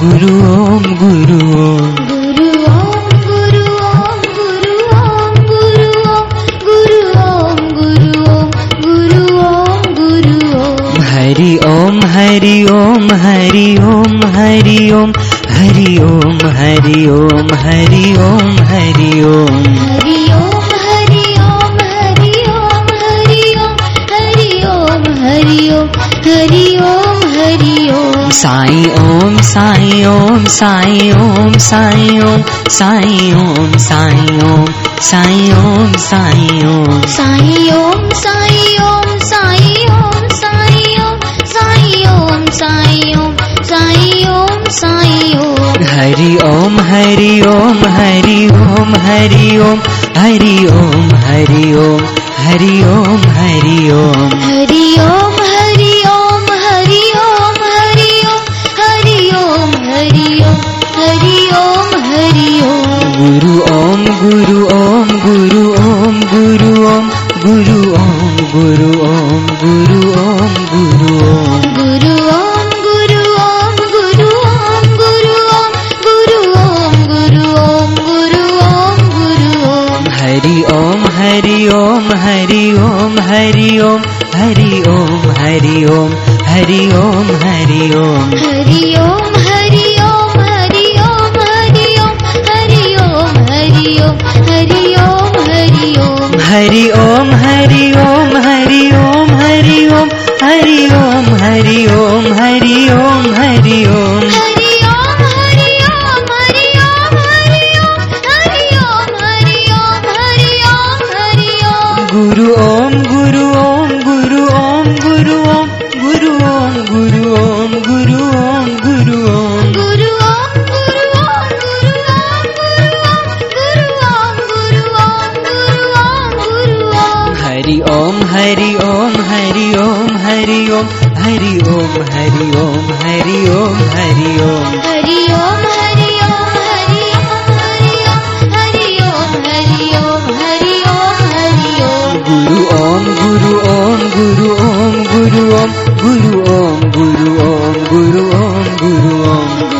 Guru Om Guru Om Guru Om Guru Om Guru Om Guru Om Guru Om Guru Om Guru Om Guru Om Guru Om Hari Om Hari Om Hari Om Hari Om Hari Om Hari Om Hari Om Hari Om Hari Om Hari Om Hari Om Hari Om Hari Om Hari Om Hari Om Hari Om Sai Om Sai Om Sai Om Sai Om Sai Om Sai Om Sai Om Sai Om Sai Om Sai Om Sai Om Sai Om Sai Om Sai Om Sai Om Sai Om Hari Om Hari Om Hari Om Hari Om Hari Om Hari Om Hari Om Hari Om Hari Om Guru Om Guru Om Guru Om Guru Om Guru Om Guru Om Guru Om Guru Om Guru Om Guru Om Guru Om Guru Om Guru Om Guru Om Guru Om Hari Om Hari Om Hari Om Hari Om Hari Om Hari Om Hari Om Hari Om Hari Om Om Hari Om Hari Om Hari Om Hari Om Hari Om Hari Om Hari Om Hari Om Hari Om Om Hari Om Hari Om Hari Om Hari Om Hari Om Hari Om Hari Om Hari Om Hari Om Hari Om Hari Om Hari Om Hari Om Hari Om Guru Om Guru Om Guru Om Guru Om Guru Om Guru Om Guru Om Guru Om Guru Om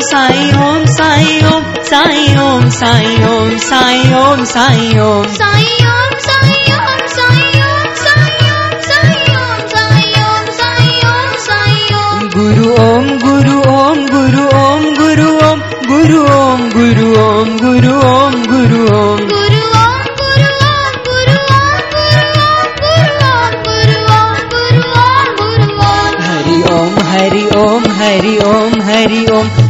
Sai Om Sai Om Sai Om Sai Om Sai Om Sai Om Sai Om Sai Om Sai Om Sai Om Sai Om Sai Om Sai Om Sai Om Sai Om Guru Om Guru Om Guru Om Guru Om Guru Om Guru Om Guru Om Guru Om Guru Om Guru Om Guru Om Guru Om Guru Om Guru Om Guru Om Guru Om Hari Om Hari Om Hari Om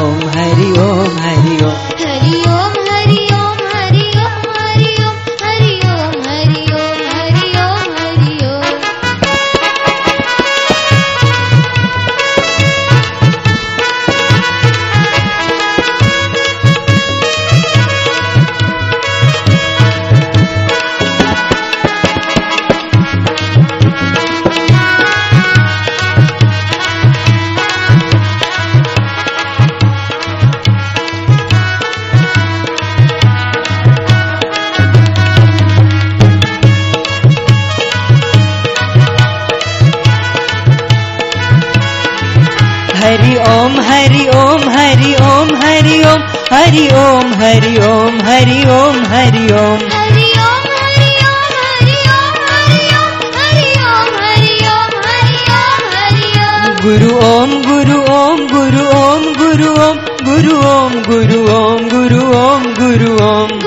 Om Hari Om Hari Om Hari Om Hari Om Hari Om Hari Om Hari Om Hari Om Hari Om Hari Om Hari Om Hari Om Hari Om Hari Om Hari Om Guru Om Guru Om Guru Om Guru Om Guru Om Guru Om Guru Om Guru Om Guru Om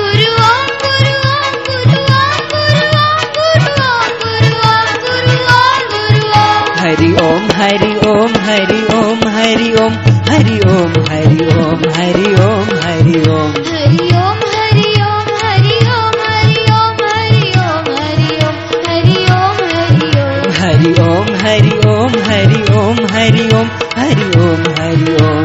Hari Om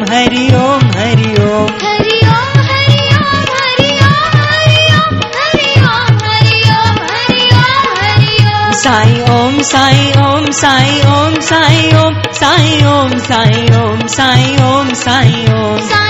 Om Hari Om Hari Om Hari Om Hari Om Hari Om Hari Om Hari Om Hari Om Hari Om Hari Om Sai Om Sai Om Sai Om Sai Om Sai Om Sai Om Sai Om Sai Om Sai